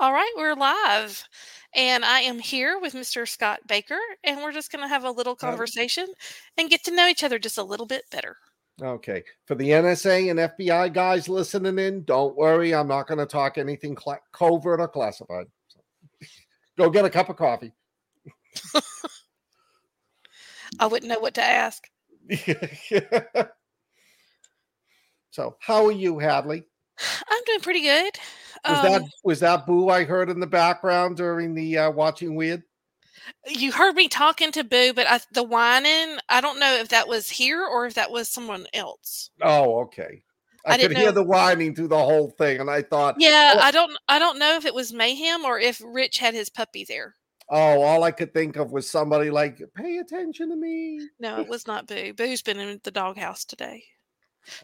All right, we're live. And I am here with Mr. Scott Baker, and we're just going to have a little conversation and get to know each other just a little bit better. Okay. For the NSA and FBI guys listening in, don't worry. I'm not going to talk anything cl- covert or classified. So, go get a cup of coffee. I wouldn't know what to ask. so, how are you, Hadley? I'm doing pretty good. Was um, that was that Boo I heard in the background during the uh, watching weird? You heard me talking to Boo, but I, the whining, I don't know if that was here or if that was someone else. Oh, okay. I, I could hear the whining through the whole thing, and I thought, yeah, oh. I don't, I don't know if it was mayhem or if Rich had his puppy there. Oh, all I could think of was somebody like, pay attention to me. No, it was not Boo. Boo's been in the doghouse today.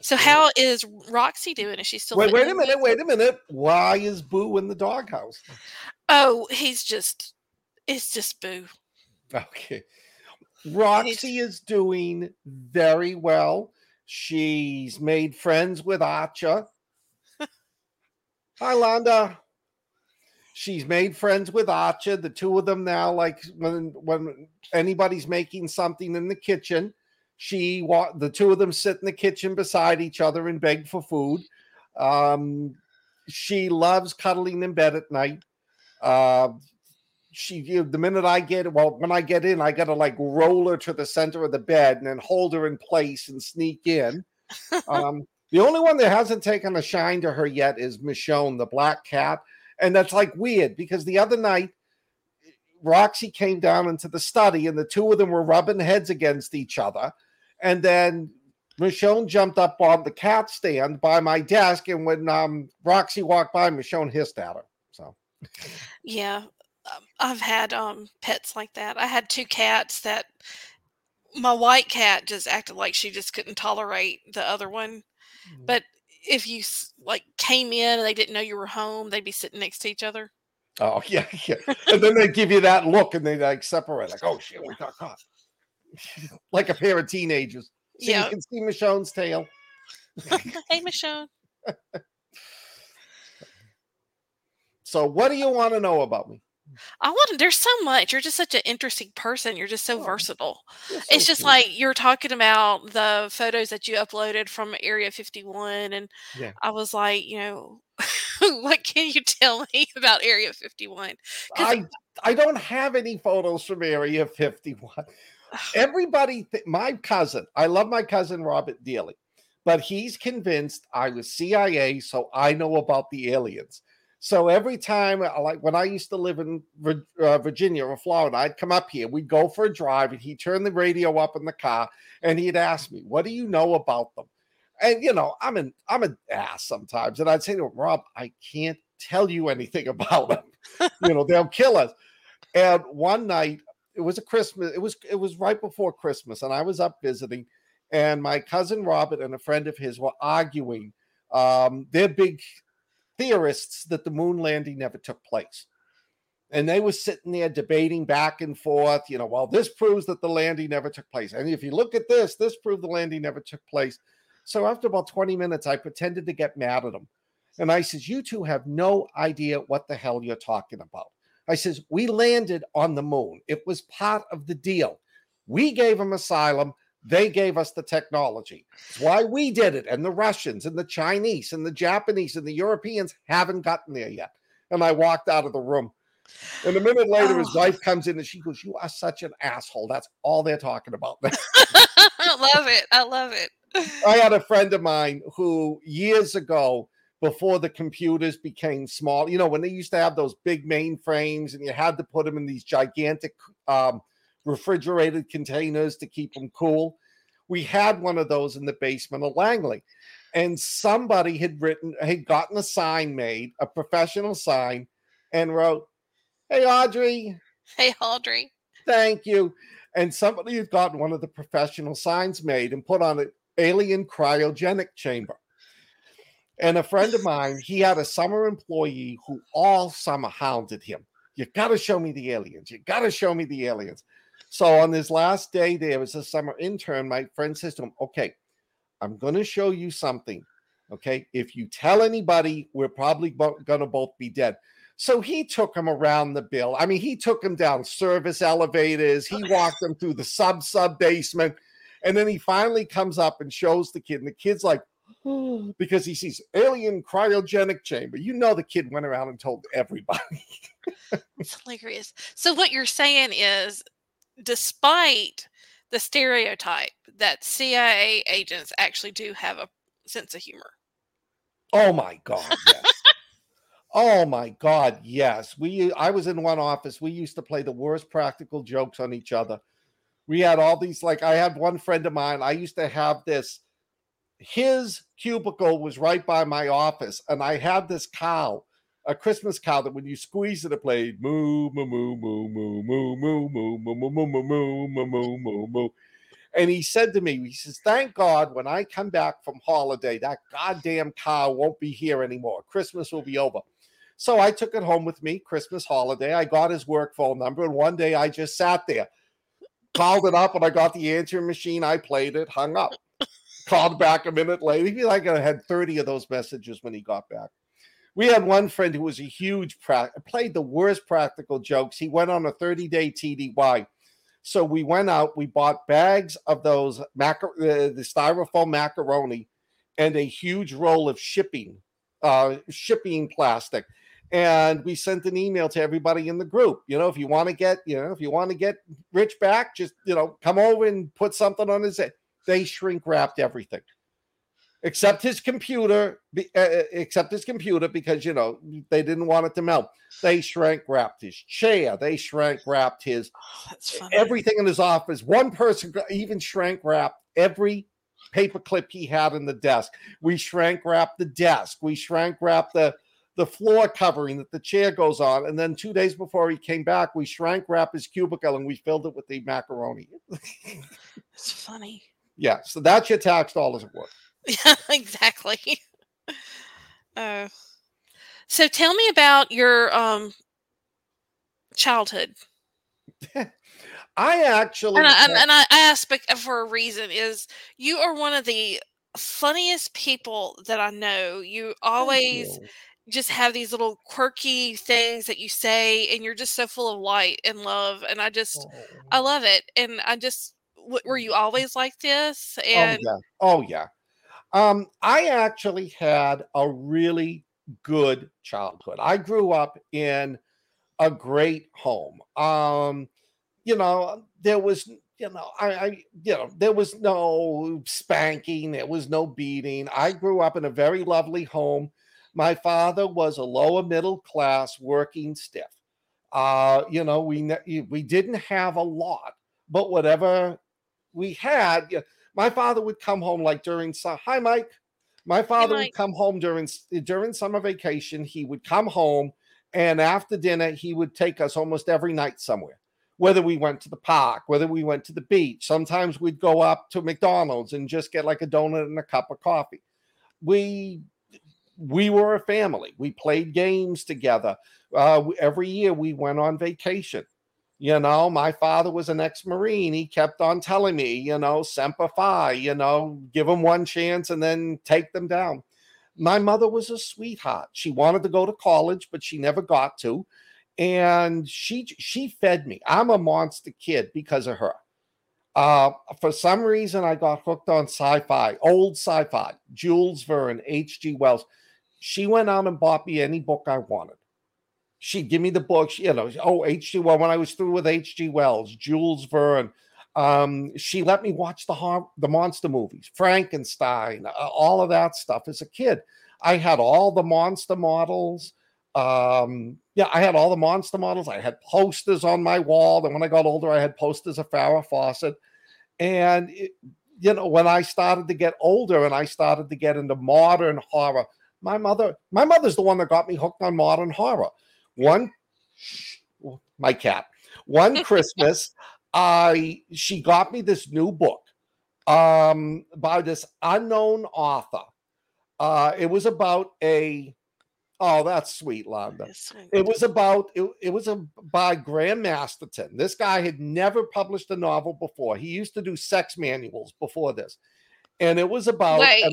So how is Roxy doing? Is she still? Wait, wait a minute. Wait a minute. Why is Boo in the doghouse? Oh, he's just. It's just Boo. Okay. Roxy is doing very well. She's made friends with Archer. Hi, Londa. She's made friends with Archer. The two of them now, like when when anybody's making something in the kitchen, she the two of them sit in the kitchen beside each other and beg for food. Um, she loves cuddling in bed at night. Uh, she you know, the minute I get well, when I get in, I gotta like roll her to the center of the bed and then hold her in place and sneak in. um, the only one that hasn't taken a shine to her yet is Michonne, the black cat. And that's like weird because the other night Roxy came down into the study and the two of them were rubbing heads against each other. And then Michonne jumped up on the cat stand by my desk, and when um, Roxy walked by, Michonne hissed at her. So, yeah, um, I've had um, pets like that. I had two cats that my white cat just acted like she just couldn't tolerate the other one. Mm-hmm. But if you like came in and they didn't know you were home, they'd be sitting next to each other. Oh yeah, yeah. and then they give you that look, and they like separate. Like, oh shit, we got caught. like a pair of teenagers. So yep. you can see Michonne's tail. hey, Michonne. so, what do you want to know about me? I want to. There's so much. You're just such an interesting person. You're just so oh, versatile. So it's just cute. like you're talking about the photos that you uploaded from Area 51, and yeah. I was like, you know, what can you tell me about Area 51? I I don't have any photos from Area 51 everybody, th- my cousin, I love my cousin Robert dearly, but he's convinced I was CIA, so I know about the aliens. So every time, uh, like when I used to live in uh, Virginia or Florida, I'd come up here. We'd go for a drive, and he'd turn the radio up in the car, and he'd ask me, "What do you know about them?" And you know, I'm an I'm an ass sometimes, and I'd say to him, "Rob, I can't tell you anything about them. you know, they'll kill us." And one night, it was a Christmas. It was it was right before Christmas, and I was up visiting, and my cousin Robert and a friend of his were arguing. Um, they're big theorists that the moon landing never took place. And they were sitting there debating back and forth, you know, well, this proves that the landing never took place. And if you look at this, this proved the landing never took place. So after about 20 minutes, I pretended to get mad at them. And I says, You two have no idea what the hell you're talking about. I says, we landed on the moon. It was part of the deal. We gave them asylum. They gave us the technology. Why we did it. And the Russians and the Chinese and the Japanese and the Europeans haven't gotten there yet. And I walked out of the room. And a minute later, oh. his wife comes in and she goes, You are such an asshole. That's all they're talking about. I love it. I love it. I had a friend of mine who years ago before the computers became small. You know, when they used to have those big mainframes and you had to put them in these gigantic um, refrigerated containers to keep them cool. We had one of those in the basement of Langley. And somebody had written, had gotten a sign made, a professional sign, and wrote, Hey, Audrey. Hey, Audrey. Thank you. And somebody had gotten one of the professional signs made and put on an alien cryogenic chamber. And a friend of mine, he had a summer employee who all summer hounded him. You got to show me the aliens. You got to show me the aliens. So on this last day there was a summer intern. My friend says to him, Okay, I'm going to show you something. Okay. If you tell anybody, we're probably bo- going to both be dead. So he took him around the bill. I mean, he took him down service elevators. He walked him through the sub sub basement. And then he finally comes up and shows the kid. And the kid's like, because he sees alien cryogenic chamber. You know, the kid went around and told everybody. it's hilarious. So, what you're saying is, despite the stereotype that CIA agents actually do have a sense of humor. Oh my God. Yes. oh my God. Yes. We, I was in one office. We used to play the worst practical jokes on each other. We had all these, like, I had one friend of mine. I used to have this, his cubicle was right by my office, and I had this cow a Christmas cow that when you squeeze it, it played moo moo moo moo moo moo moo moo moo moo moo moo moo moo moo moo. And he said to me, he says, "Thank God when I come back from holiday, that goddamn cow won't be here anymore. Christmas will be over." So I took it home with me, Christmas holiday. I got his work phone number, and one day I just sat there, called it up, and I got the answering machine. I played it, hung up, called back a minute later. He like I had thirty of those messages when he got back we had one friend who was a huge pra- played the worst practical jokes. He went on a 30 day TDY. So we went out, we bought bags of those macar- uh, the styrofoam macaroni and a huge roll of shipping uh, shipping plastic. And we sent an email to everybody in the group. You know, if you want to get, you know, if you want to get Rich back, just you know, come over and put something on his head. They shrink wrapped everything except his computer, uh, except his computer, because you know they didn't want it to melt. They shrank wrapped his chair. They shrank wrapped his oh, everything in his office. One person even shrank wrapped every paperclip he had in the desk. We shrank wrapped the desk. We shrank wrapped the the floor covering that the chair goes on. And then two days before he came back, we shrank wrapped his cubicle and we filled it with the macaroni. It's funny. Yeah, so that's your tax dollars at work. Yeah, exactly. Uh, so tell me about your um childhood. I actually and I, and, and I ask for a reason is you are one of the funniest people that I know. You always you. just have these little quirky things that you say, and you're just so full of light and love. And I just, oh. I love it. And I just, were you always like this? And oh yeah, oh yeah. Um, I actually had a really good childhood. I grew up in a great home. Um, you know, there was, you know, I, I, you know, there was no spanking, there was no beating. I grew up in a very lovely home. My father was a lower middle class working stiff. Uh, you know, we we didn't have a lot, but whatever we had, you know, my father would come home like during hi Mike. My father hey, Mike. would come home during during summer vacation. He would come home and after dinner he would take us almost every night somewhere. Whether we went to the park, whether we went to the beach, sometimes we'd go up to McDonald's and just get like a donut and a cup of coffee. We we were a family. We played games together. Uh, every year we went on vacation. You know, my father was an ex Marine. He kept on telling me, you know, Semper you know, give them one chance and then take them down. My mother was a sweetheart. She wanted to go to college, but she never got to. And she she fed me. I'm a monster kid because of her. Uh, for some reason, I got hooked on sci-fi, old sci-fi, Jules Verne, H.G. Wells. She went out and bought me any book I wanted she'd give me the books, you know, oh, H.G. Well, when I was through with H.G. Wells, Jules Verne, um, she let me watch the har- the monster movies, Frankenstein, uh, all of that stuff as a kid. I had all the monster models. Um, yeah, I had all the monster models. I had posters on my wall. And when I got older, I had posters of Farrah Fawcett. And, it, you know, when I started to get older and I started to get into modern horror, my mother, my mother's the one that got me hooked on modern horror one my cat. One christmas i she got me this new book um by this unknown author. Uh it was about a oh that's sweet londa. It was about it, it was a by graham masterton. This guy had never published a novel before. He used to do sex manuals before this. And it was about Wait.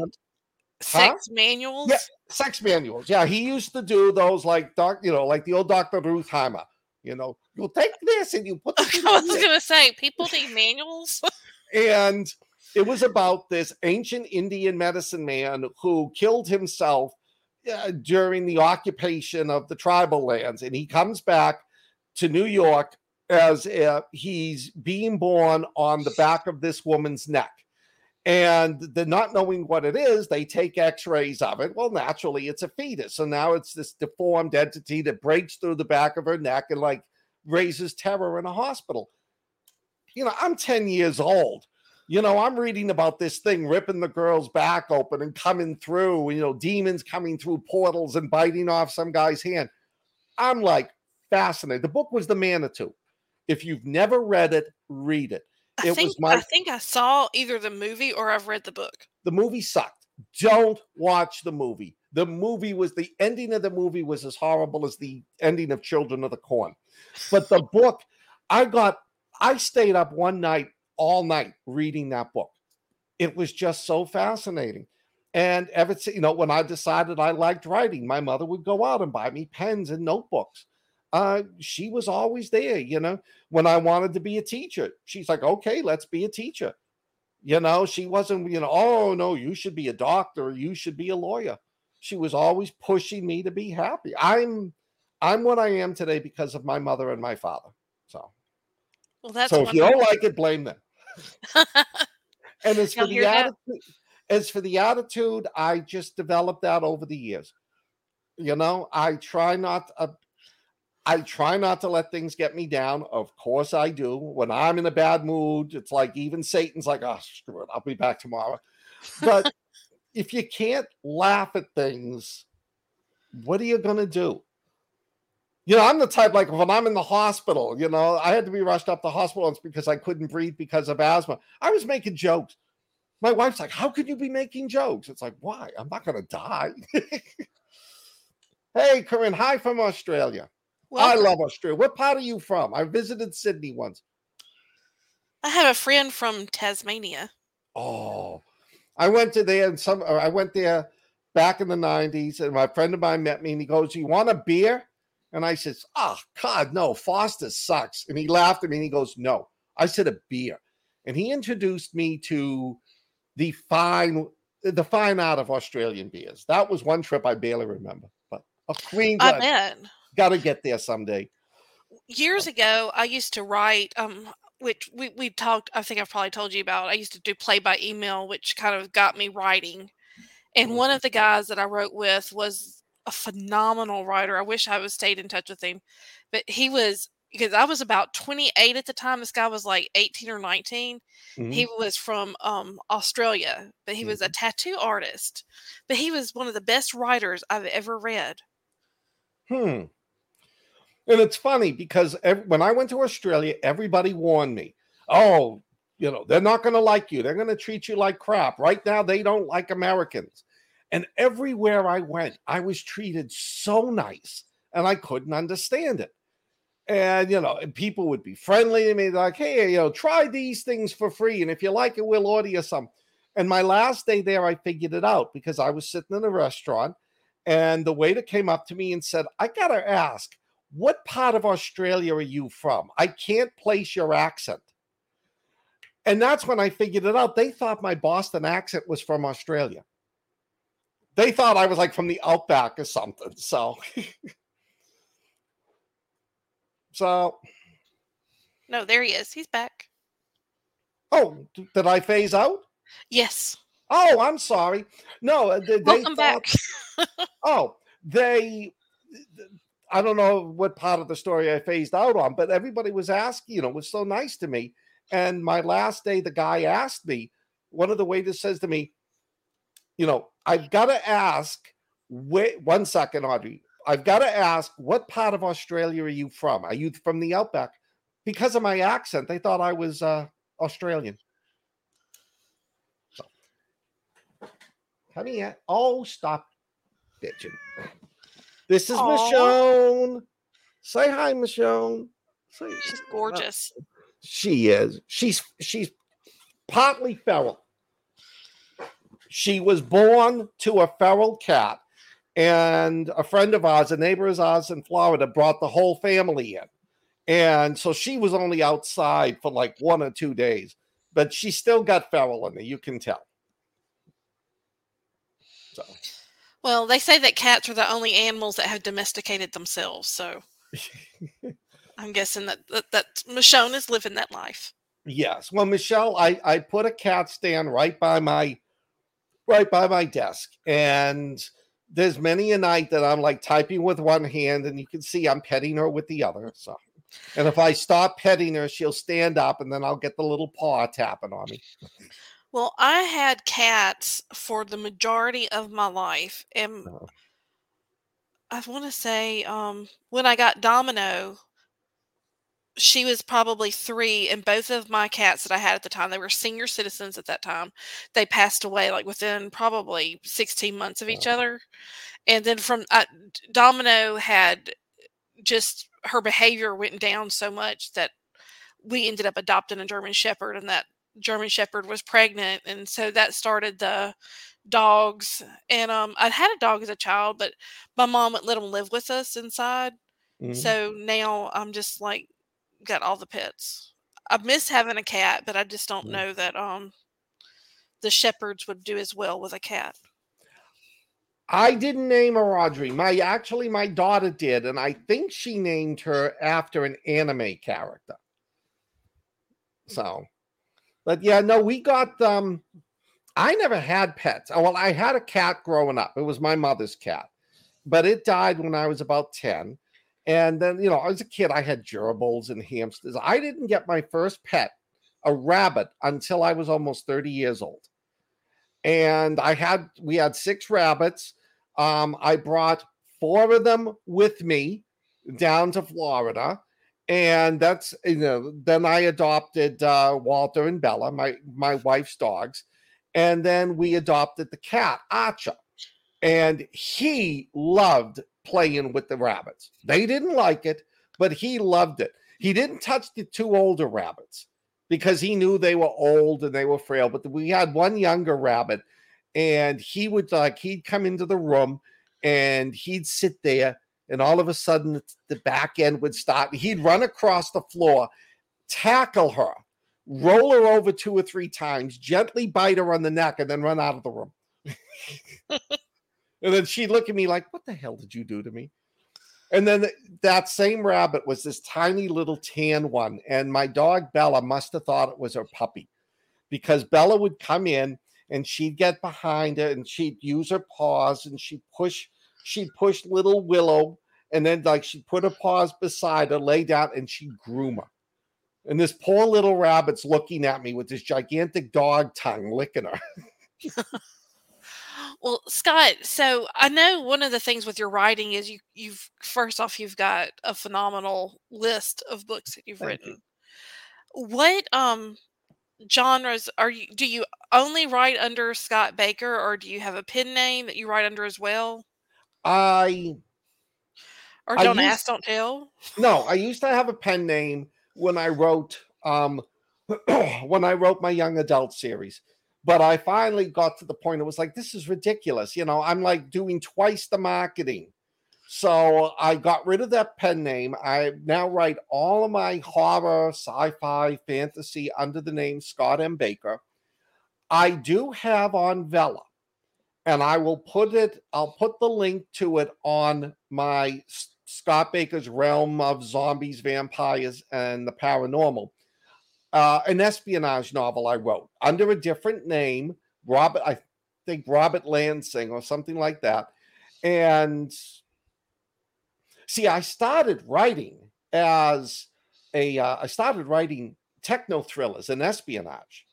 Sex manuals. Yeah, sex manuals. Yeah, he used to do those like doc, you know, like the old Dr. Ruth Heimer. You know, you take this and you put. I was here. gonna say people need manuals. and it was about this ancient Indian medicine man who killed himself uh, during the occupation of the tribal lands, and he comes back to New York as uh, he's being born on the back of this woman's neck. And the not knowing what it is, they take x-rays of it. Well, naturally, it's a fetus. So now it's this deformed entity that breaks through the back of her neck and like raises terror in a hospital. You know, I'm 10 years old. You know, I'm reading about this thing ripping the girl's back open and coming through, you know, demons coming through portals and biting off some guy's hand. I'm like fascinated. The book was The Manitou. If you've never read it, read it. I It think was my I think I saw either the movie or I've read the book. the movie sucked. Don't watch the movie. The movie was the ending of the movie was as horrible as the ending of Children of the Corn. But the book, I got, I stayed up one night, all night, reading that book. It was just so fascinating. And ever since, you know, when I decided I liked writing, my mother would go out and buy me pens and notebooks. Uh, she was always there, you know. When I wanted to be a teacher, she's like, okay, let's be a teacher. You know, she wasn't, you know, oh no, you should be a doctor, you should be a lawyer. She was always pushing me to be happy. I'm I'm what I am today because of my mother and my father. So Well, that's so if you don't like it, blame them. And as for the that? attitude, as for the attitude, I just developed that over the years. You know, I try not uh, I try not to let things get me down. Of course I do. When I'm in a bad mood, it's like even Satan's like, oh screw it, I'll be back tomorrow. But if you can't laugh at things, what are you gonna do? You know, I'm the type like when I'm in the hospital, you know, I had to be rushed up the hospital once because I couldn't breathe because of asthma. I was making jokes. My wife's like, How could you be making jokes? It's like, Why? I'm not going to die. hey, Corinne, hi from Australia. I love Australia. What part are you from? I visited Sydney once. I have a friend from Tasmania. Oh, I went to there and some, uh, I went there back in the 90s, and my friend of mine met me and he goes, You want a beer? And I says, Oh, God, no, Foster sucks. And he laughed at me and he goes, No. I said, A beer. And he introduced me to the fine, the fine art of Australian beers. That was one trip I barely remember, but a Queen, I bet. Got to get there someday. Years ago, I used to write, um, which we, we talked, I think I've probably told you about. I used to do play by email, which kind of got me writing. And one of the guys that I wrote with was a phenomenal writer. I wish I would stayed in touch with him, but he was because I was about 28 at the time. This guy was like 18 or 19. He was from um, Australia, but he was a tattoo artist. But he was one of the best writers I've ever read. Hmm. And it's funny because ev- when I went to Australia, everybody warned me, oh, you know, they're not going to like you. They're going to treat you like crap. Right now, they don't like Americans. And everywhere I went, I was treated so nice and I couldn't understand it. And, you know, people would be friendly to me, like, hey, you know, try these things for free. And if you like it, we'll order you some. And my last day there, I figured it out because I was sitting in a restaurant and the waiter came up to me and said, I got to ask, what part of Australia are you from? I can't place your accent. And that's when I figured it out. They thought my Boston accent was from Australia. They thought I was like from the outback or something. So, so, No, there he is. He's back. oh, did I phase out? Yes. Oh, I'm sorry. No, uh, they, they Welcome thought, back. oh, they, I don't know what part of the story I phased out on, but everybody was asking, you know, was so nice to me. And my last day, the guy asked me, one of the waiters says to me, you know, I've got to ask, wait one second, Audrey. I've got to ask, what part of Australia are you from? Are you from the outback? Because of my accent, they thought I was uh, Australian. So, come here. Oh, stop bitching. This is Aw. Michonne. Say hi, Michonne. Say, She's gorgeous. she is. She's she's partly feral. She was born to a feral cat, and a friend of ours, a neighbor of ours in Florida, brought the whole family in. And so she was only outside for like one or two days, but she still got feral in her, you can tell. So. Well, they say that cats are the only animals that have domesticated themselves. So I'm guessing that, that, that Michonne is living that life. Yes. Well, Michelle, I, I put a cat stand right by my right by my desk. And there's many a night that I'm like typing with one hand and you can see I'm petting her with the other. So and if I stop petting her, she'll stand up and then I'll get the little paw tapping on me. Well, I had cats for the majority of my life. And oh. I want to say, um, when I got Domino, she was probably three, and both of my cats that I had at the time, they were senior citizens at that time. They passed away like within probably 16 months of each other. And then from uh, Domino had just her behavior went down so much that we ended up adopting a German Shepherd, and that German Shepherd was pregnant, and so that started the dogs. And um, I'd had a dog as a child, but my mom would let them live with us inside. Mm-hmm. So now I'm just like got all the pets. I miss having a cat, but I just don't mm-hmm. know that um the shepherds would do as well with a cat. I didn't name her Audrey. My actually my daughter did, and I think she named her after an anime character. So, but yeah, no, we got um I never had pets. Oh, well, I had a cat growing up. It was my mother's cat, but it died when I was about 10. And then, you know, as a kid, I had gerbils and hamsters. I didn't get my first pet, a rabbit, until I was almost 30 years old. And I had, we had six rabbits um, I brought four of them with me down to Florida. And that's you know, then I adopted uh, Walter and Bella, my my wife's dogs, and then we adopted the cat Archer, and he loved playing with the rabbits. They didn't like it, but he loved it. He didn't touch the two older rabbits because he knew they were old and they were frail. But we had one younger rabbit and he would like he'd come into the room and he'd sit there and all of a sudden the back end would stop. he'd run across the floor tackle her roll her over two or three times gently bite her on the neck and then run out of the room and then she'd look at me like what the hell did you do to me and then that same rabbit was this tiny little tan one and my dog bella must have thought it was her puppy because bella would come in and she'd get behind it and she'd use her paws and she'd push she'd push little willow and then like she'd put her paws beside her lay down and she'd groom her and this poor little rabbit's looking at me with this gigantic dog tongue licking her well scott so i know one of the things with your writing is you you've first off you've got a phenomenal list of books that you've Thank written you. what um genres are you do you only write under Scott Baker or do you have a pen name that you write under as well? I or don't used, ask, don't tell. No, I used to have a pen name when I wrote um when I wrote my young adult series. But I finally got to the point it was like this is ridiculous. You know, I'm like doing twice the marketing so I got rid of that pen name. I now write all of my horror, sci fi, fantasy under the name Scott M. Baker. I do have on Vella, and I will put it, I'll put the link to it on my Scott Baker's Realm of Zombies, Vampires, and the Paranormal, uh, an espionage novel I wrote under a different name, Robert, I think Robert Lansing or something like that. And See, I started writing as a. Uh, I started writing techno thrillers and espionage.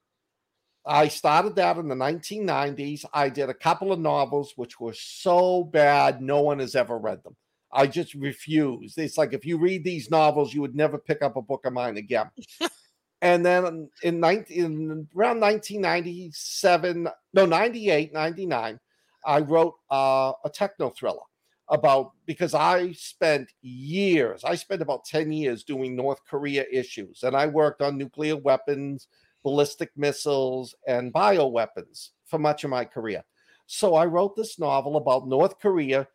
I started that in the 1990s. I did a couple of novels which were so bad no one has ever read them. I just refused. It's like if you read these novels, you would never pick up a book of mine again. and then in, 19, in around 1997, no, 98, 99, I wrote uh, a techno thriller about because I spent years, I spent about 10 years doing North Korea issues, and I worked on nuclear weapons, ballistic missiles, and bioweapons for much of my career. So I wrote this novel about North Korea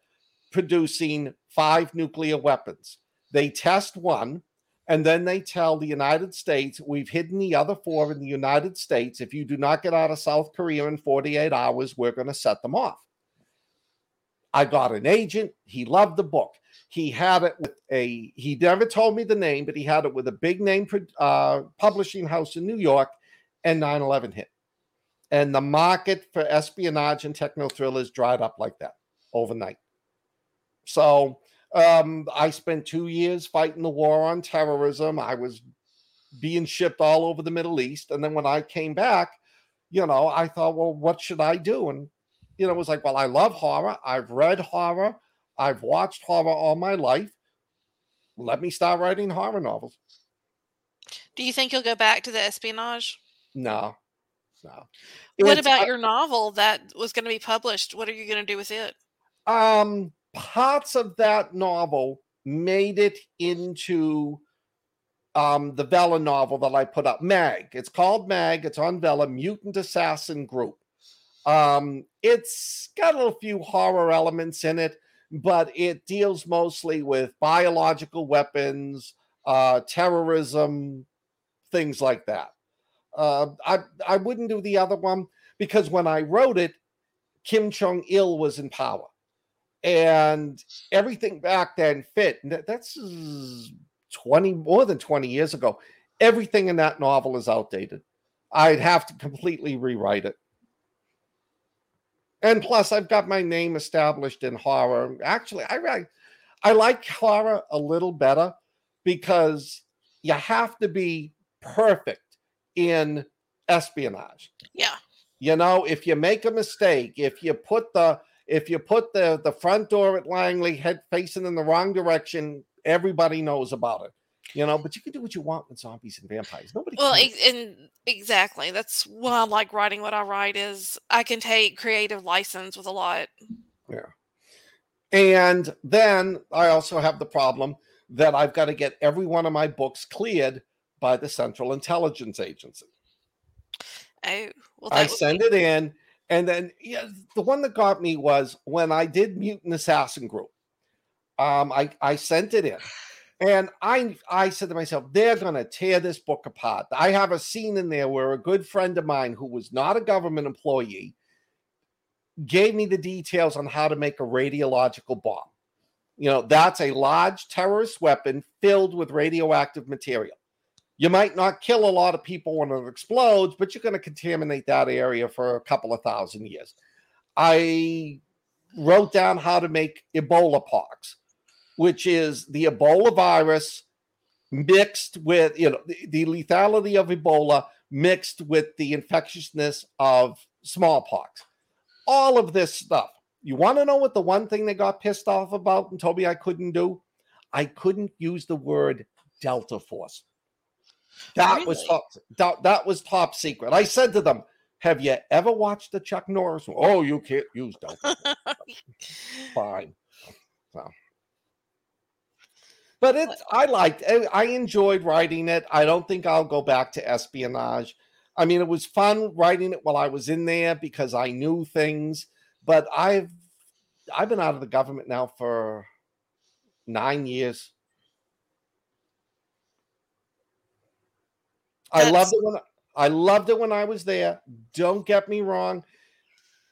producing five nuclear weapons. They test one, and then they tell the United States, we've hidden the other four in the United States. If you do not get out of South Korea in 48 hours, we're going to set them off. I got an agent. He loved the book. He had it with a, he never told me the name, but he had it with a big name uh, publishing house in New York, and 9 11 hit. And the market for espionage and techno thrillers dried up like that overnight. So um, I spent two years fighting the war on terrorism. I was being shipped all over the Middle East. And then when I came back, you know, I thought, well, what should I do? And, you know, it was like, well, I love horror. I've read horror. I've watched horror all my life. Let me start writing horror novels. Do you think you'll go back to the espionage? No, no. What it's, about uh, your novel that was going to be published? What are you going to do with it? Um, parts of that novel made it into um, the Vella novel that I put up, Mag. It's called Mag. It's on Vella, Mutant Assassin Group. Um, it's got a few horror elements in it, but it deals mostly with biological weapons, uh, terrorism, things like that. Uh, I I wouldn't do the other one because when I wrote it, Kim Jong Il was in power and everything back then fit. That's 20 more than 20 years ago. Everything in that novel is outdated. I'd have to completely rewrite it. And plus, I've got my name established in horror. Actually, I I like horror a little better because you have to be perfect in espionage. Yeah. You know, if you make a mistake, if you put the if you put the the front door at Langley head facing in the wrong direction, everybody knows about it. You know, but you can do what you want with zombies and vampires. Nobody. Well, and exactly. That's why I like writing what I write. Is I can take creative license with a lot. Yeah. And then I also have the problem that I've got to get every one of my books cleared by the Central Intelligence Agency. Oh, well, I send be- it in and then yeah, the one that got me was when I did Mutant Assassin Group. Um, I I sent it in, and I I said to myself, they're gonna tear this book apart. I have a scene in there where a good friend of mine who was not a government employee gave me the details on how to make a radiological bomb. You know, that's a large terrorist weapon filled with radioactive material. You might not kill a lot of people when it explodes, but you're going to contaminate that area for a couple of thousand years. I wrote down how to make Ebola pox, which is the Ebola virus mixed with, you know, the, the lethality of Ebola mixed with the infectiousness of smallpox. All of this stuff. You want to know what the one thing they got pissed off about and told me I couldn't do? I couldn't use the word Delta Force. That really? was top, that, that was top secret. I said to them, "Have you ever watched the Chuck Norris?" Oh, you can't use that. Fine. So, but it's I liked. Eh, I enjoyed writing it. I don't think I'll go back to espionage. I mean, it was fun writing it while I was in there because I knew things. But I've I've been out of the government now for nine years. I loved it when I loved it when I was there. Don't get me wrong.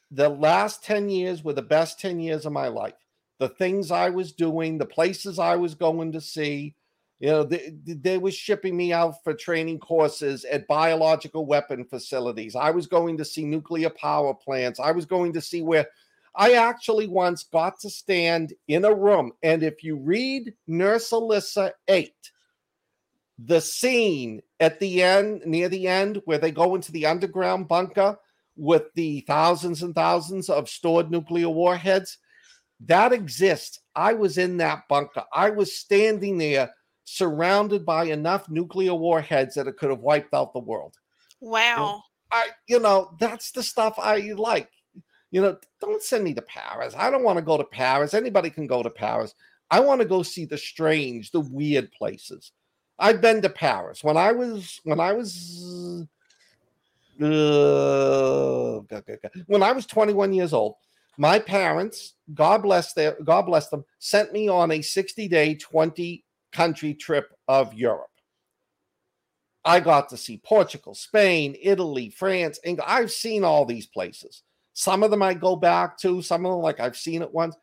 The last 10 years were the best 10 years of my life. The things I was doing, the places I was going to see, you know, they, they were shipping me out for training courses at biological weapon facilities. I was going to see nuclear power plants. I was going to see where I actually once got to stand in a room. And if you read Nurse Alissa 8, the scene at the end, near the end, where they go into the underground bunker with the thousands and thousands of stored nuclear warheads, that exists. I was in that bunker. I was standing there surrounded by enough nuclear warheads that it could have wiped out the world. Wow. I, you know, that's the stuff I like. You know, don't send me to Paris. I don't want to go to Paris. Anybody can go to Paris. I want to go see the strange, the weird places. I've been to Paris when I was when I was Uh, when I was 21 years old, my parents, God bless their, God bless them, sent me on a 60 day, 20 country trip of Europe. I got to see Portugal, Spain, Italy, France, England. I've seen all these places. Some of them I go back to, some of them like I've seen it once.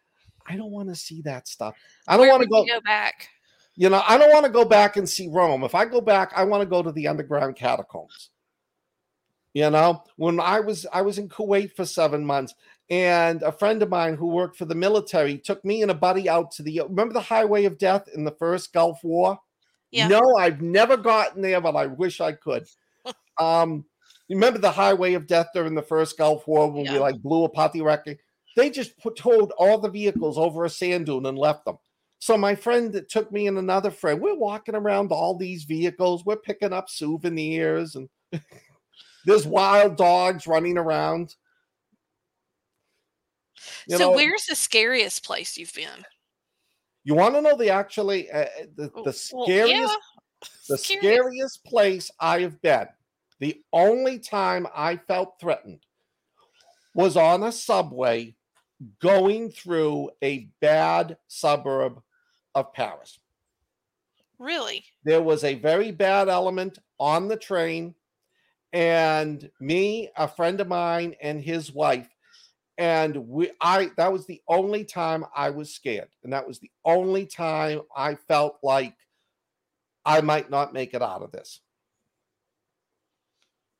I don't want to see that stuff. I don't want to go, go back. You know, I don't want to go back and see Rome. If I go back, I want to go to the underground catacombs. You know, when I was I was in Kuwait for seven months, and a friend of mine who worked for the military took me and a buddy out to the remember the highway of death in the first Gulf War. Yeah. No, I've never gotten there, but I wish I could. um, remember the highway of death during the first Gulf War when yeah. we like blew apart the Iraqi? They just put, towed all the vehicles over a sand dune and left them. So my friend that took me and another friend, we're walking around all these vehicles. We're picking up souvenirs and there's wild dogs running around. You so know, where's the scariest place you've been? You want to know the actually uh, the, the scariest well, yeah. the Scary. scariest place I have been. The only time I felt threatened was on a subway going through a bad suburb of Paris. Really? There was a very bad element on the train, and me, a friend of mine, and his wife and we i that was the only time i was scared and that was the only time i felt like i might not make it out of this.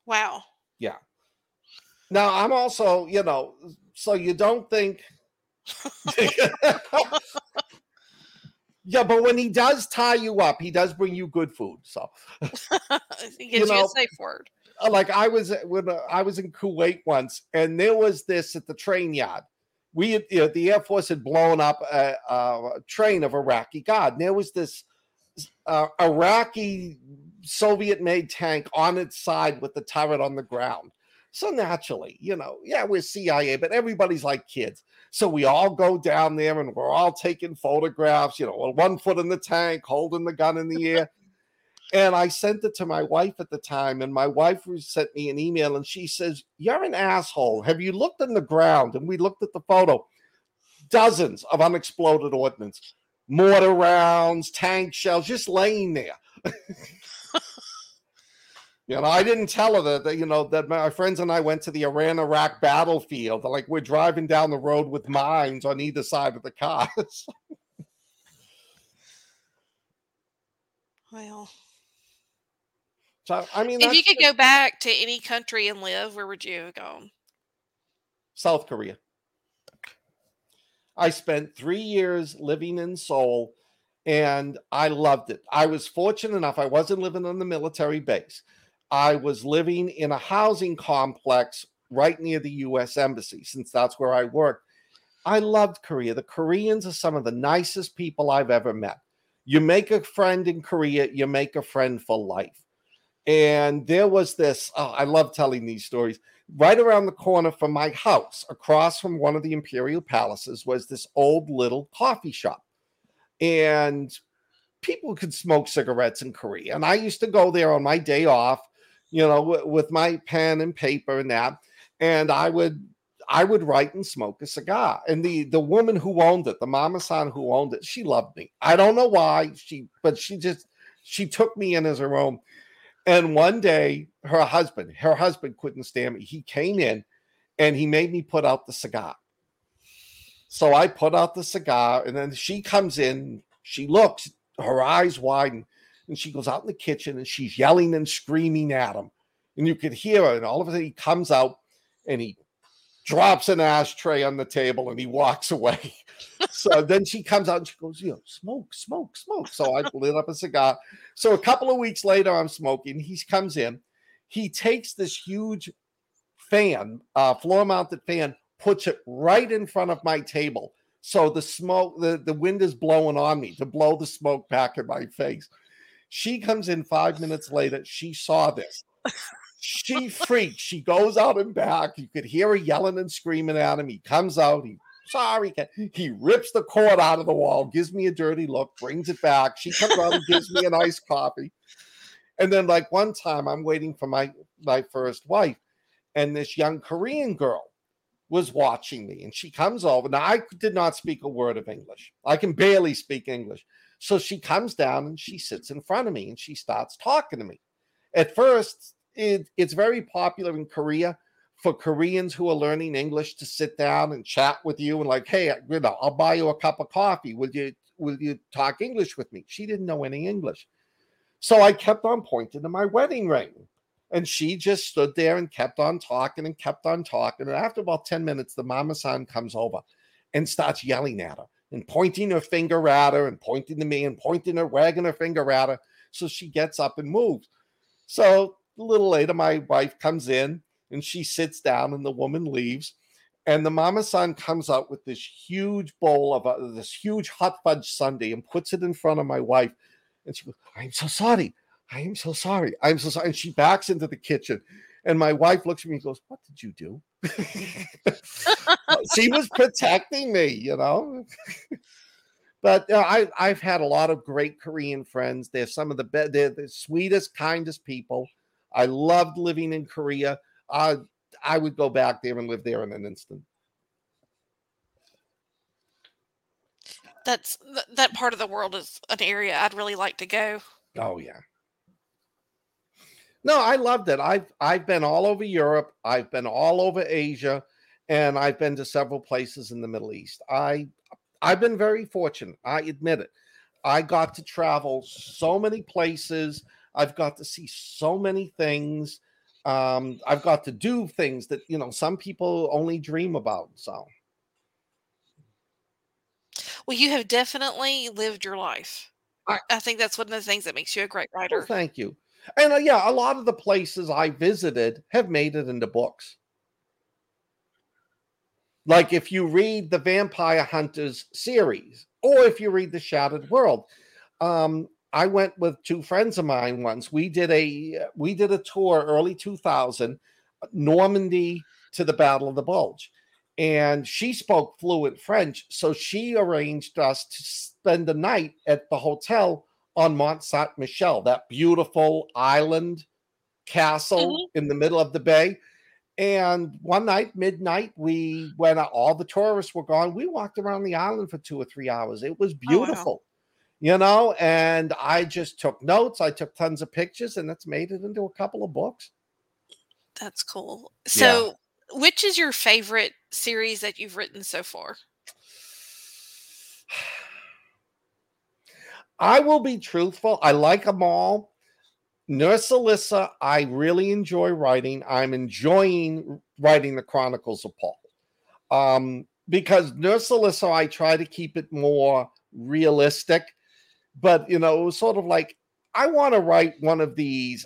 Wow. Yeah. Now i'm also you know so you don't think yeah but when he does tie you up he does bring you good food so. He gives you, know, you a safe word like I was when uh, I was in Kuwait once, and there was this at the train yard. We, had, you know, the Air Force had blown up a, a train of Iraqi God, and there was this uh, Iraqi Soviet-made tank on its side with the turret on the ground. So naturally, you know, yeah, we're CIA, but everybody's like kids. So we all go down there and we're all taking photographs, you know, one foot in the tank, holding the gun in the air. And I sent it to my wife at the time, and my wife sent me an email and she says, You're an asshole. Have you looked in the ground? And we looked at the photo. Dozens of unexploded ordnance, mortar rounds, tank shells just laying there. you know, I didn't tell her that, that, you know, that my friends and I went to the Iran Iraq battlefield. Like we're driving down the road with mines on either side of the cars. well, so I mean, if you could go back to any country and live, where would you have gone? South Korea. I spent three years living in Seoul and I loved it. I was fortunate enough, I wasn't living on the military base. I was living in a housing complex right near the US Embassy, since that's where I worked. I loved Korea. The Koreans are some of the nicest people I've ever met. You make a friend in Korea, you make a friend for life. And there was this, oh, I love telling these stories. Right around the corner from my house, across from one of the imperial palaces, was this old little coffee shop. And people could smoke cigarettes in Korea. And I used to go there on my day off, you know, with my pen and paper and that. And I would I would write and smoke a cigar. And the the woman who owned it, the mama san who owned it, she loved me. I don't know why she, but she just she took me in as her own. And one day, her husband, her husband couldn't stand me. He came in and he made me put out the cigar. So I put out the cigar, and then she comes in. She looks, her eyes widen, and she goes out in the kitchen and she's yelling and screaming at him. And you could hear her. And all of a sudden, he comes out and he drops an ashtray on the table and he walks away. so then she comes out and she goes, you know, smoke, smoke, smoke. So I lit up a cigar. So a couple of weeks later, I'm smoking. He comes in. He takes this huge fan, uh, floor mounted fan, puts it right in front of my table. So the smoke, the, the wind is blowing on me to blow the smoke back in my face. She comes in five minutes later. She saw this she freaks. She goes out and back. You could hear her yelling and screaming at him. He comes out. He sorry. He rips the cord out of the wall, gives me a dirty look, brings it back. She comes out and gives me an nice coffee. And then like one time I'm waiting for my my first wife, and this young Korean girl was watching me and she comes over. Now I did not speak a word of English. I can barely speak English. So she comes down and she sits in front of me and she starts talking to me. At first, it, it's very popular in Korea for Koreans who are learning English to sit down and chat with you and like, hey, you know, I'll buy you a cup of coffee. Will you will you talk English with me? She didn't know any English. So I kept on pointing to my wedding ring. And she just stood there and kept on talking and kept on talking. And after about 10 minutes, the mama san comes over and starts yelling at her and pointing her finger at her and pointing to me and pointing her, wagging her finger at her. So she gets up and moves. So a little later, my wife comes in and she sits down and the woman leaves. And the mama san comes out with this huge bowl of uh, this huge hot fudge sundae and puts it in front of my wife. And she goes, I'm so sorry. I am so sorry. I'm so sorry. And she backs into the kitchen. And my wife looks at me and goes, What did you do? she was protecting me, you know. but uh, I, I've had a lot of great Korean friends. They're some of the best, they're the sweetest, kindest people. I loved living in Korea. Uh, I would go back there and live there in an instant. That's that part of the world is an area I'd really like to go. Oh yeah. No, I loved it. I've I've been all over Europe. I've been all over Asia, and I've been to several places in the Middle East. I I've been very fortunate. I admit it. I got to travel so many places. I've got to see so many things um, I've got to do things that you know some people only dream about. So, well, you have definitely lived your life. I, I think that's one of the things that makes you a great writer. Well, thank you. And uh, yeah, a lot of the places I visited have made it into books. Like if you read the Vampire Hunters series, or if you read the Shattered World, um, I went with two friends of mine once. We did a we did a tour early 2000 Normandy to the Battle of the Bulge. And she spoke fluent French, so she arranged us to spend the night at the hotel on Mont Saint Michel, that beautiful island castle mm-hmm. in the middle of the bay. And one night, midnight, we when all the tourists were gone, we walked around the island for two or three hours. It was beautiful. Oh, wow you know, and I just took notes. I took tons of pictures, and it's made it into a couple of books. That's cool. So, yeah. which is your favorite series that you've written so far? I will be truthful. I like them all. Nurse Alissa, I really enjoy writing. I'm enjoying writing the Chronicles of Paul. Um, because Nurse Alissa, I try to keep it more realistic but you know, it was sort of like I want to write one of these.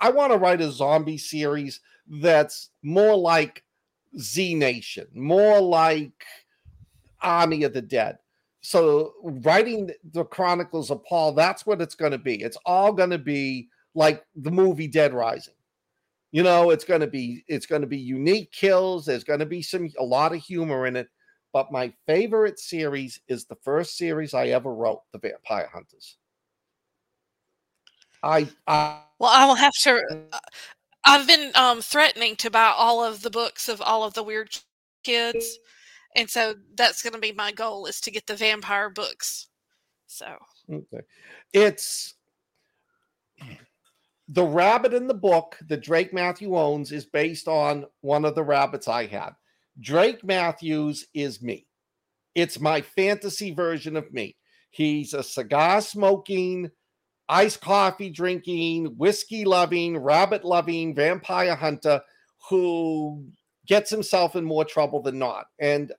I want to write a zombie series that's more like Z Nation, more like Army of the Dead. So writing the Chronicles of Paul, that's what it's going to be. It's all going to be like the movie Dead Rising. You know, it's going to be it's going to be unique kills. There's going to be some a lot of humor in it, but my favorite series is the first series I ever wrote, The Vampire Hunters. I, I well, I will have to. Uh, I've been um, threatening to buy all of the books of all of the weird kids, and so that's going to be my goal is to get the vampire books. So okay, it's the rabbit in the book that Drake Matthew owns is based on one of the rabbits I had. Drake Matthews is me. It's my fantasy version of me. He's a cigar smoking, iced coffee drinking, whiskey loving, rabbit loving vampire hunter who gets himself in more trouble than not. And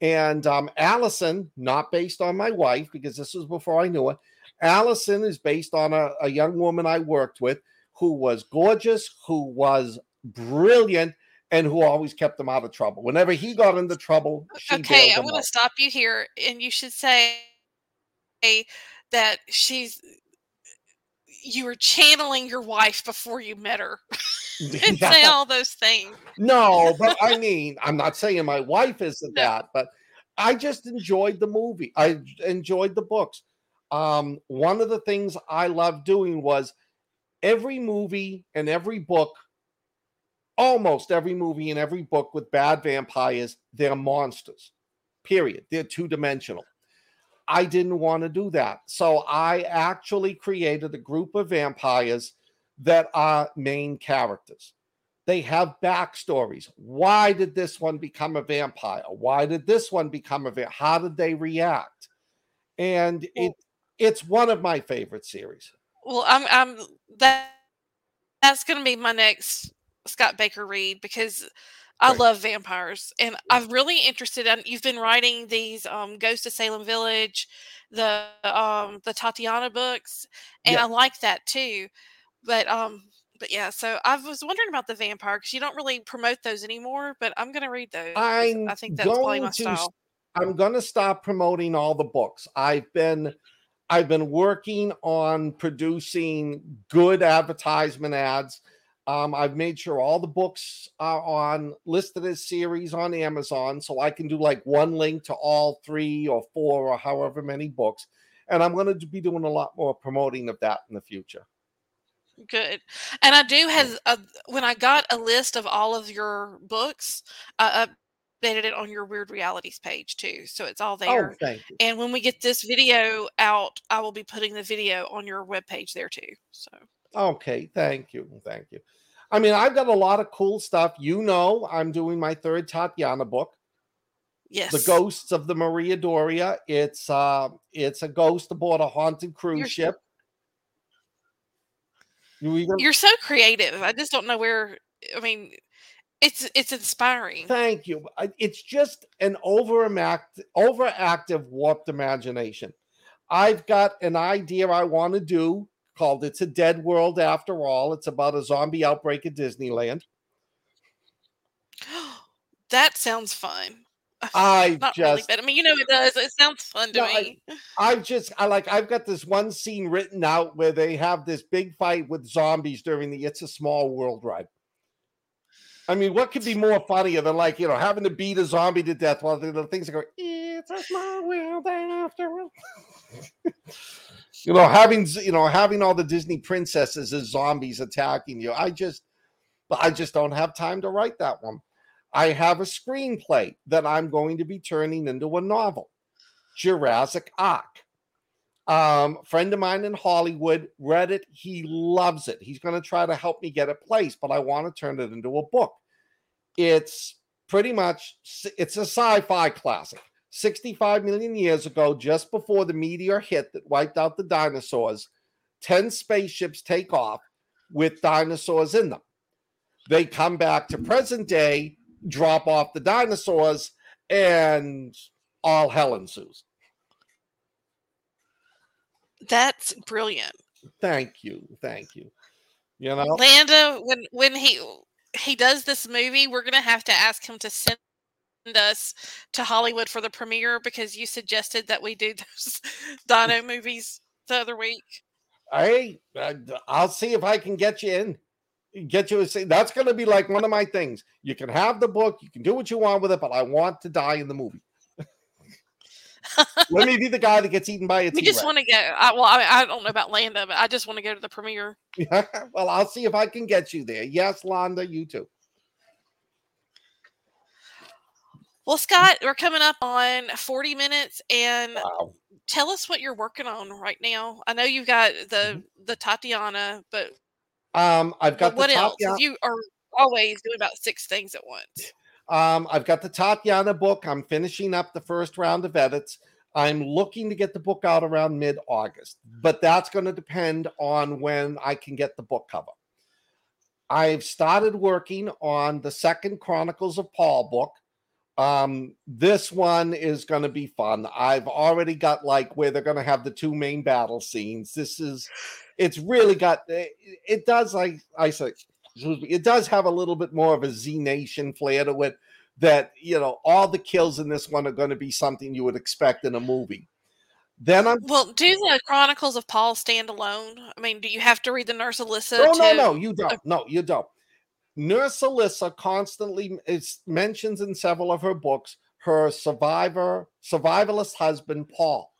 and um, Allison, not based on my wife, because this was before I knew her. Allison is based on a, a young woman I worked with who was gorgeous, who was brilliant, and who always kept him out of trouble. Whenever he got into trouble, okay, I'm going to stop you here, and you should say that she's you were channeling your wife before you met her and yeah. say all those things. No, but I mean, I'm not saying my wife isn't no. that, but I just enjoyed the movie. I enjoyed the books. Um, one of the things I loved doing was every movie and every book, almost every movie and every book with bad vampires, they're monsters. Period. They're two dimensional. I didn't want to do that. So I actually created a group of vampires that are main characters. They have backstories. Why did this one become a vampire? Why did this one become a vampire? How did they react? And it it's one of my favorite series. Well, I'm I'm that that's going to be my next Scott Baker read because I right. love vampires and I'm really interested in you've been writing these um Ghost of Salem Village, the um the Tatiana books and yeah. I like that too. But um but yeah, so I was wondering about the vampire because you don't really promote those anymore, but I'm going to read those. I'm I think that's probably my to, style. I'm going to stop promoting all the books. I've been I've been working on producing good advertisement ads. Um, I've made sure all the books are on listed as series on Amazon, so I can do like one link to all three or four or however many books. And I'm going to be doing a lot more promoting of that in the future. Good. And I do have a, when I got a list of all of your books, I updated it on your Wyrd Realities page too, so it's all Oh, there. thank you. And when we get this video out, I will be putting the video on your webpage there too. So Okay, thank you. Thank you. I mean, I've got a lot of cool stuff. You know, I'm doing my third Tatiana book, Yes. The Ghosts of the Maria Doria. It's uh it's a ghost aboard a haunted cruise you're ship. You even you're so creative. I just don't know where. I mean, it's it's inspiring. thank you. It's just an overact overactive warped imagination. I've got an idea I want to do called It's a Dead World After All. It's about a zombie outbreak at Disneyland. that sounds fun. I Not really, just but I mean, you know, it does. It sounds fun to No, me. I've just I like I've got this one scene written out where they have this big fight with zombies during the It's a Small World ride. I mean, what could be more funnier than like you know having to beat a zombie to death while the, the things are going, It's a small world after all." you know, having you know, having all the Disney princesses as zombies attacking you. I just I just don't have time to write that one. I have a screenplay that I'm going to be turning into a novel. Jurassic Ark. Um, friend of mine in Hollywood read it. He loves it. He's going to try to help me get it placed, but I want to turn it into a book. It's pretty much it's a sci-fi classic. 65 million years ago, just before the meteor hit that wiped out the dinosaurs, 10 spaceships take off with dinosaurs in them. They come back to present day, drop off the dinosaurs, and all hell ensues. That's brilliant. Thank you. Thank you. You know, Landa, when when he he does this movie, we're gonna have to ask him to send us to Hollywood for the premiere because you suggested that we do those Dino movies the other week. hey, uh, I'll see if I can get you in. Get you a see. That's going to be like one of my things. You can have the book, you can do what you want with it, but I want to die in the movie. Let me be the guy that gets eaten by a We just want to go. I, well, I, I don't know about Landa, but I just want to go to the premiere. Well, I'll see if I can get you there. Yes, Londa, you too. Well, Scott, we're coming up on 40 minutes and Wow. tell us what you're working on right now. I know you've got the the Tatiana, but, Um, I've got the what else? Tatiana. You are always doing about six things at once. Um, I've got the Tatiana book. I'm finishing up the first round of edits. I'm looking to get the book out around mid August, but that's going to depend on when I can get the book cover. I've started working on the second Chronicles of Paul book. Um, this one is going to be fun. I've already got like where they're going to have the two main battle scenes. This is, it's really got, it, it does like I me, it does have a little bit more of a Z Nation flair to it. That you know, all the kills in this one are going to be something you would expect in a movie. Then I'm Well, do the Chronicles of Paul stand alone? I mean, do you have to read the Nurse Alissa? no, no, no, you don't. No, you don't. Nurse Alissa constantly is mentions in several of her books her survivor, survivalist husband, Paul.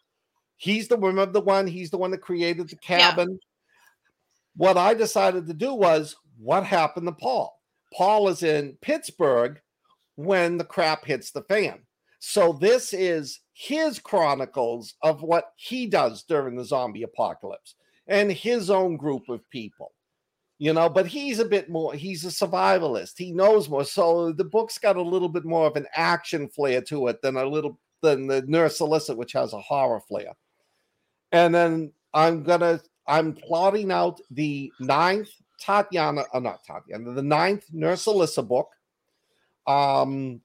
He's the remember the one, he's the one that created the Yeah. cabin. what I decided to do was what happened to Paul? Paul is in Pittsburgh when the crap hits the fan. So this is his chronicles of what he does during the zombie apocalypse and his own group of people. You know, but he's a bit more, he's a survivalist. He knows more. So the book's got a little bit more of an action flair to it than a little than the Nurse Alissa, which has a horror flair. And then I'm gonna I'm plotting out the ninth Tatiana, uh, not Tatiana, the ninth Nurse Alissa book, um,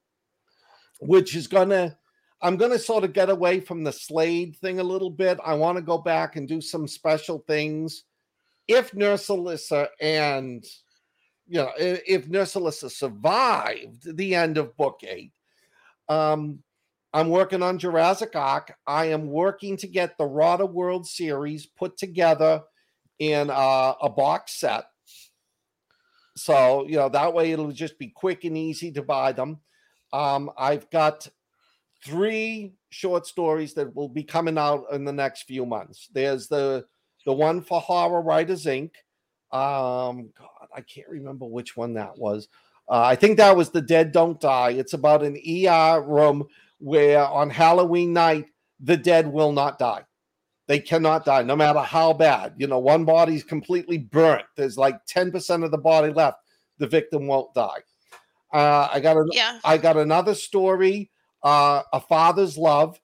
which is gonna I'm gonna sort of get away from the Slade thing a little bit. I want to go back and do some special things if Nurse Alissa and you know if Nurse Alissa survived the end of book eight, um, I'm working on Jurassic Ark. I am working to get the Rotted World Series put together in a box set. So you know that way it'll just be quick and easy to buy them. Um, I've got three short stories that will be coming out in the next few months. There's the the one for Horror Writers Inc. Um, God, I can't remember which one that was. Uh, I think that was The Dead Don't Die. It's about an ER room where on Halloween night, the dead will not die. They cannot die, no matter how bad. You know, one body's completely burnt. There's like 10% of the body left. The victim won't die. Uh, I got a, yeah. I got another story, uh, A Father's Love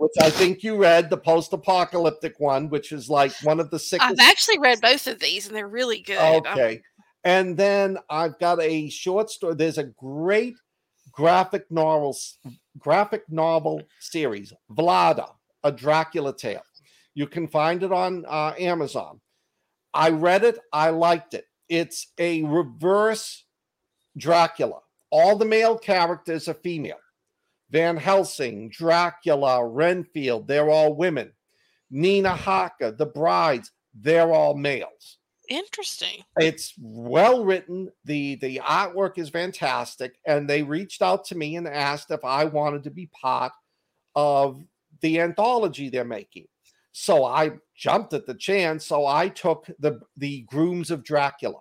which I think you read, the post-apocalyptic one, which is like one of the six. I've actually read both of these, and they're really good. Okay, I'm... and then I've got a short story. There's a great graphic novel, graphic novel series, Vlada, a Dracula tale. You can find it on uh, Amazon. I read it. I liked it. It's a reverse Dracula. All the male characters are female. Van Helsing, Dracula, Renfield, they're all women. Mina Harker, the brides, they're all males. Interesting. It's well written. The the artwork is fantastic. And they reached out to me and asked if I wanted to be part of the anthology they're making. So I jumped at the chance. So I took the the grooms of Dracula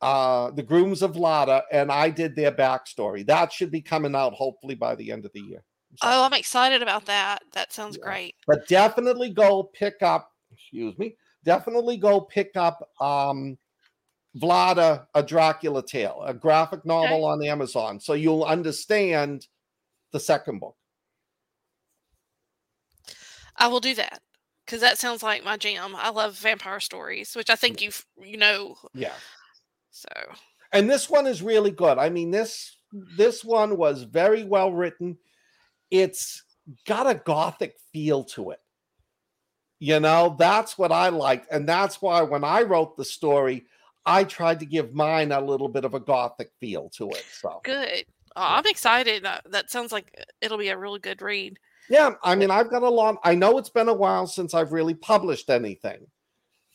uh, the Grooms of Vlada, and I did their backstory. That should be coming out hopefully by the end of the year. So, oh, I'm excited about that. That sounds yeah. great. But definitely go pick up, excuse me, definitely go pick up um, Vlada, a Dracula tale, a graphic novel okay. on Amazon. So you'll understand the second book. I will do that because that sounds like my jam. I love vampire stories, which I think you've, you know. Yeah. So, and this one is really good. I mean this this one was very well written. It's got a gothic feel to it. You know, that's what I liked. And that's why when I wrote the story, I tried to give mine a little bit of a gothic feel to it. So good. Oh, I'm excited. Uh, that sounds like it'll be a really good read. Yeah, I mean, I've got a lot. I know it's been a while since I've really published anything,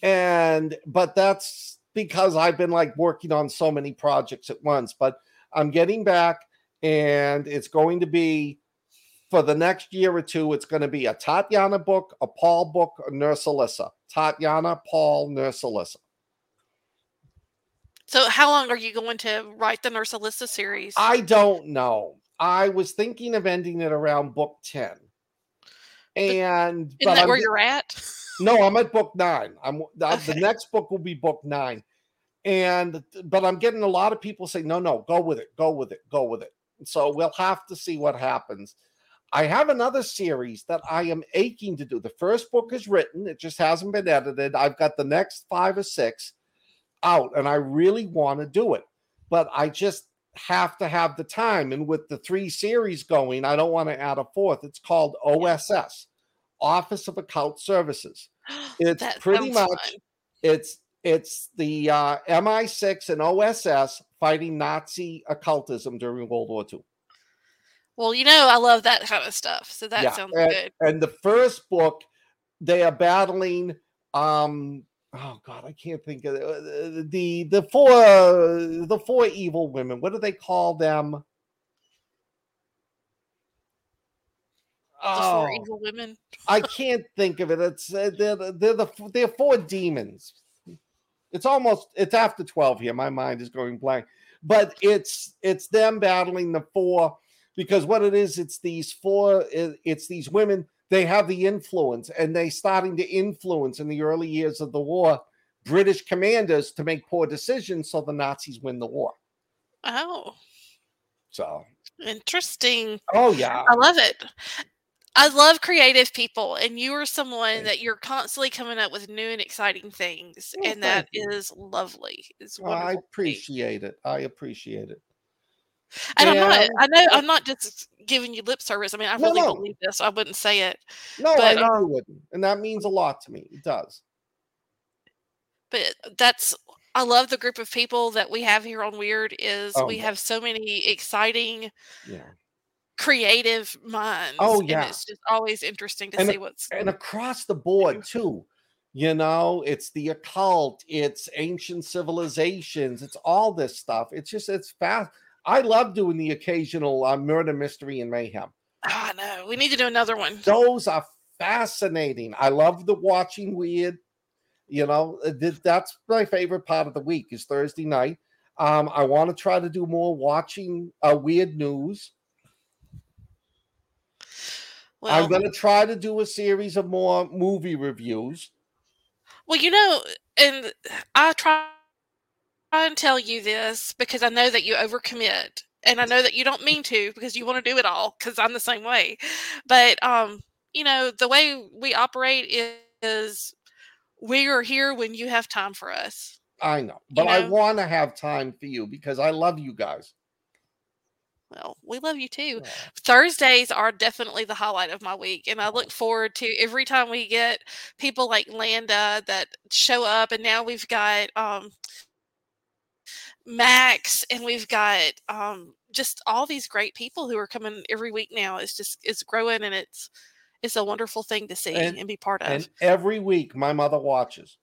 and but that's because I've been like working on so many projects at once, but I'm getting back and it's going to be for the next year or two, it's going to be a Tatiana book, a Paul book, a Nurse Alissa. Tatiana, Paul, Nurse Alissa. So, how long are you going to write the Nurse Alissa series? I don't know. I was thinking of ending it around book 10. And isn't that I'm, where you're at? No, I'm at book nine. I'm okay. the next book will be book nine. And but I'm getting a lot of people say, no, no, go with it, go with it, go with it. So we'll have to see what happens. I have another series that I am aching to do. The first book is written, it just hasn't been edited. I've got the next five or six out, and I really want to do it, but I just have to have the time. And with the three series going, I don't want to add a fourth. It's called OSS, Office of Occult Services. It's pretty much fun. it's it's the uh, MI6 and OSS fighting Nazi occultism during World War II. Well, you know, I love that kind of stuff. So that yeah. sounds and, good. And the first book, they are battling. Um, oh God, I can't think of the the four the four evil women. What do they call them? The four oh, evil women. I can't think of it. It's uh, they're, they're the they're four demons It's almost it's after 12 here. My mind is going blank. But it's it's them battling the four because what it is, it's these four, it's these women, they have the influence and they starting to influence in the early years of the war British commanders to make poor decisions so the Nazis win the war. Oh. So interesting. Oh yeah. I love it. I love creative people, and you are someone that you're constantly coming up with new and exciting things, oh, and that you. is lovely. It's well, I appreciate it. I appreciate it. And, and, I'm not. I know I'm not just giving you lip service. I mean, I no, really no. believe this. I wouldn't say it. No, but, I know you wouldn't, and that means a lot to me. It does. But that's. I love the group of people that we have here on Wyrd. Is oh, we have so many exciting. Yeah creative minds. Oh yeah, and it's just always interesting to and see what's going on. and across the board too. You know, it's the occult, it's ancient civilizations, it's all this stuff. It's just it's fast. I love doing the occasional uh, murder mystery and mayhem. Oh no, we need to do another one. Those are fascinating. I love the watching weird. You know, uh, that's my favorite part of the week is Thursday night. Um, I want to try to do more watching uh, weird news. Well, I'm going to try to do a series of more movie reviews. Well, you know, and I try and tell you this because I know that you overcommit and I know that you don't mean to because you want to do it all because I'm the same way. But um, you know, the way we operate is we are here when you have time for us. I know, but you know? I want to have time for you because I love you guys. Well, we love you too. Yeah. Thursdays are definitely the highlight of my week. And I look forward to every time we get people like Landa that show up. And now we've got um, Max and we've got um, just all these great people who are coming every week now. It's just, it's growing and it's, it's a wonderful thing to see and, and be part of. And every week my mother watches.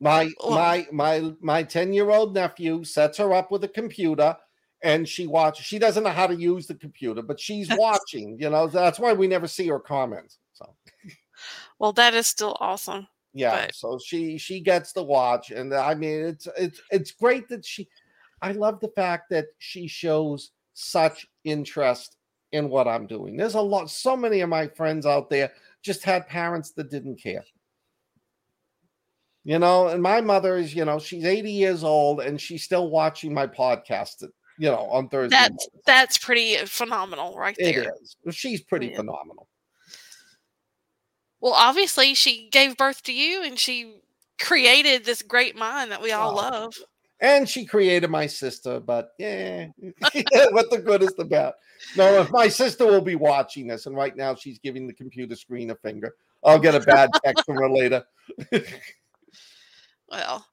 My well, my my my 10 year old nephew sets her up with a computer and she watches. She doesn't know how to use the computer, but she's watching. You know, that's why we never see her comments. So, well, that is still awesome. Yeah, but... so she she gets to watch, and uh, I mean, it's it's it's great that she. I love the fact that she shows such interest in what I'm doing. There's a lot, so many of my friends out there just had parents that didn't care. You know, and my mother is, you know, she's 80 years old and she's still watching my podcast you know, on Thursday. That's that's pretty phenomenal, right there. It is. She's pretty yeah. phenomenal. Well, obviously, she gave birth to you, and she created this great mind that we all oh. love. And she created my sister, but yeah, what the good is the bad. No, if my sister will be watching this, and right now she's giving the computer screen a finger. I'll get a bad text from her later. well,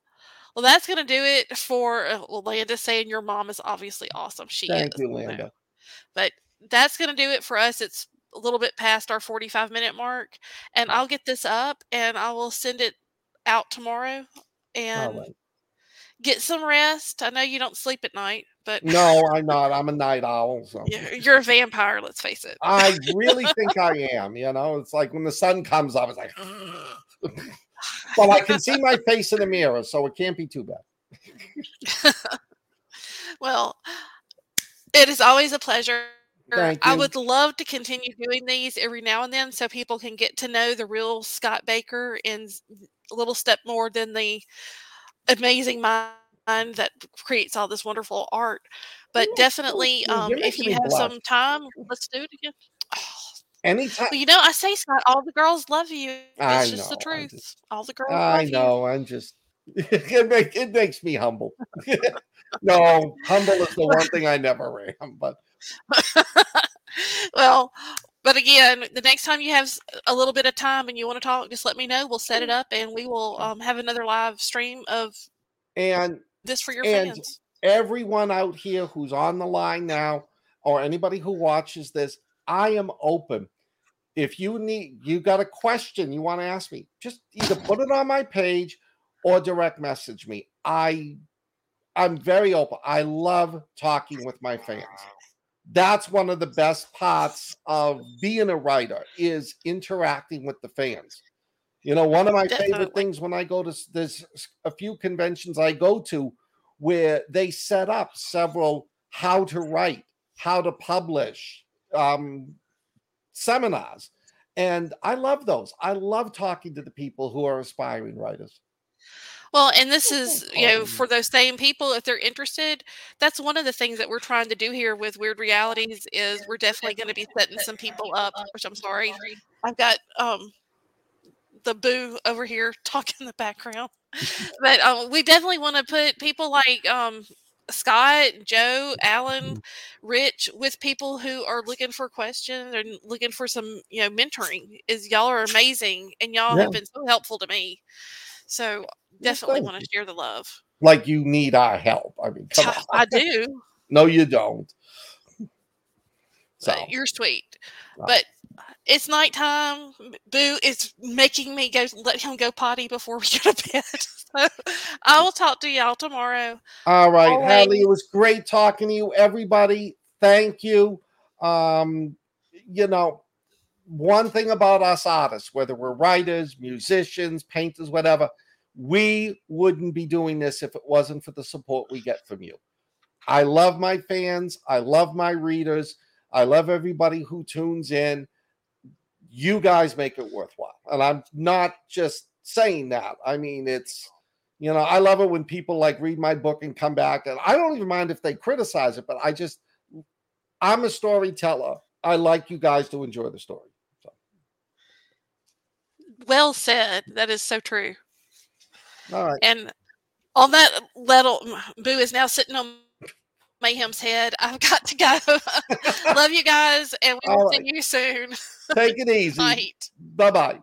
well, that's going to do it for uh, well, Landa saying your mom is obviously awesome. She Thank is. you, Landa. But that's going to do it for us. It's a little bit past our 45 minute mark. And I'll get this up and I will send it out tomorrow oh, and right. get some rest. I know you don't sleep at night, but no, I'm not. I'm a night owl. So. You're a vampire, let's face it. I really think I am. You know, it's like when the sun comes up, it's like well, I can see my face in the mirror, so it can't be too bad. well, it is always a pleasure. I would love to continue doing these every now and then so people can get to know the real Scott Baker in a little step more than the amazing mind that creates all this wonderful art. But definitely, um, if you have some time, let's do it again. Anytime. Well, you know, I say, Scott, all the girls love you. It's I just know, the truth. Just, all the girls. I know. You. I'm just. it, make, it makes me humble. no, humble is the one thing I never am. But well, but again, the next time you have a little bit of time and you want to talk, just let me know. We'll set it up and we will um, have another live stream of and this for your and fans. Everyone out here who's on the line now, or anybody who watches this, I am open. If you need, you got a question you want to ask me, just either put it on my page or direct message me. I, I'm very open. I love talking with my fans. That's one of the best parts of being a writer is interacting with the fans. You know, one of my Definitely. favorite things when I go to there's a few conventions I go to where they set up several how to write, how to publish um, seminars. And I love those. I love talking to the people who are aspiring writers. Well, and this is, you know, for those same people, if they're interested, that's one of the things that we're trying to do here with Wyrd Realities is we're definitely going to be setting some people up, which I'm sorry. I've got um the boo over here talking in the background. but um, we definitely want to put people like um Scott, Joe, Alan, mm. Rich with people who are looking for questions and looking for some, you know, mentoring. Is y'all are amazing and y'all yeah. have been so helpful to me. So definitely want to share the love. Like you need our help. I mean, come on. I do. no, you don't. So but you're sweet. But it's nighttime. Boo is making me go let him go potty before we go to bed. so I will talk to y'all tomorrow. All right, All right. Hadley, it was great talking to you. Everybody, thank you. Um, you know, one thing about us artists, whether we're writers, musicians, painters, whatever, we wouldn't be doing this if it wasn't for the support we get from you. I love my fans. I love my readers. I love everybody who tunes in. You guys make it worthwhile. And I'm not just saying that. I mean, it's, you know, I love it when people like read my book and come back. And I don't even mind if they criticize it, but I just, I'm a storyteller. I like you guys to enjoy the story. Well said. That is so true. All right. And on that little Boo is now sitting on Mayhem's head. I've got to go. Love you guys, and we'll see right. you soon. Take it easy. Bye bye.